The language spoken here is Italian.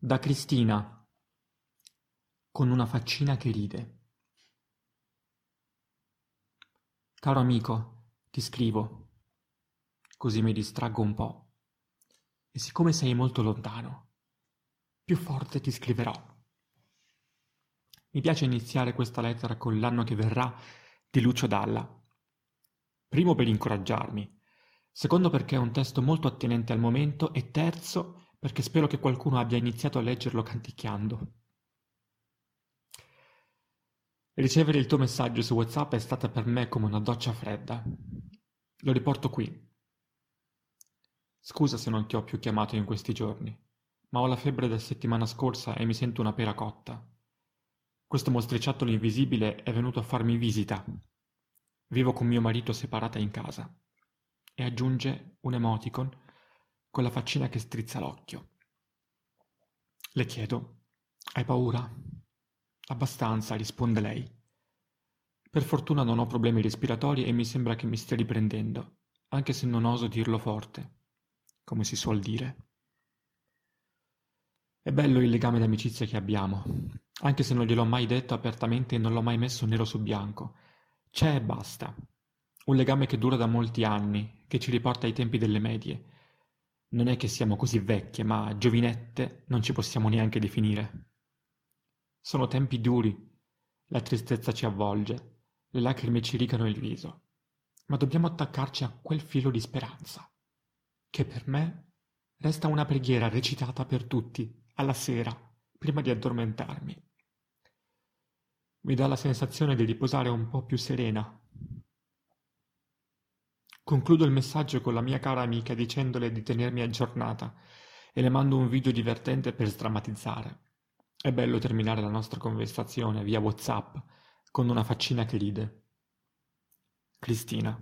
Da Cristina, con una faccina che ride. Caro amico, ti scrivo, così mi distraggo un po'. E siccome sei molto lontano, più forte ti scriverò. Mi piace iniziare questa lettera con l'anno che verrà di Lucio Dalla. Primo per incoraggiarmi, secondo perché è un testo molto attenente al momento e terzo perché spero che qualcuno abbia iniziato a leggerlo canticchiando. Ricevere il tuo messaggio su WhatsApp è stata per me come una doccia fredda. Lo riporto qui. Scusa se non ti ho più chiamato in questi giorni, ma ho la febbre della settimana scorsa e mi sento una pera cotta. Questo mostriciattolo invisibile è venuto a farmi visita. Vivo con mio marito separata in casa. E aggiunge un emoticon con la faccina che strizza l'occhio. Le chiedo, hai paura? Abbastanza, risponde lei. Per fortuna non ho problemi respiratori e mi sembra che mi stia riprendendo, anche se non oso dirlo forte, come si suol dire. È bello il legame d'amicizia che abbiamo, anche se non gliel'ho mai detto apertamente e non l'ho mai messo nero su bianco. C'è e basta. Un legame che dura da molti anni, che ci riporta ai tempi delle medie, non è che siamo così vecchie, ma giovinette non ci possiamo neanche definire. Sono tempi duri, la tristezza ci avvolge, le lacrime ci rigano il viso, ma dobbiamo attaccarci a quel filo di speranza, che per me resta una preghiera recitata per tutti, alla sera, prima di addormentarmi. Mi dà la sensazione di riposare un po' più serena, Concludo il messaggio con la mia cara amica dicendole di tenermi aggiornata e le mando un video divertente per sdrammatizzare. È bello terminare la nostra conversazione via WhatsApp con una faccina che ride. Cristina.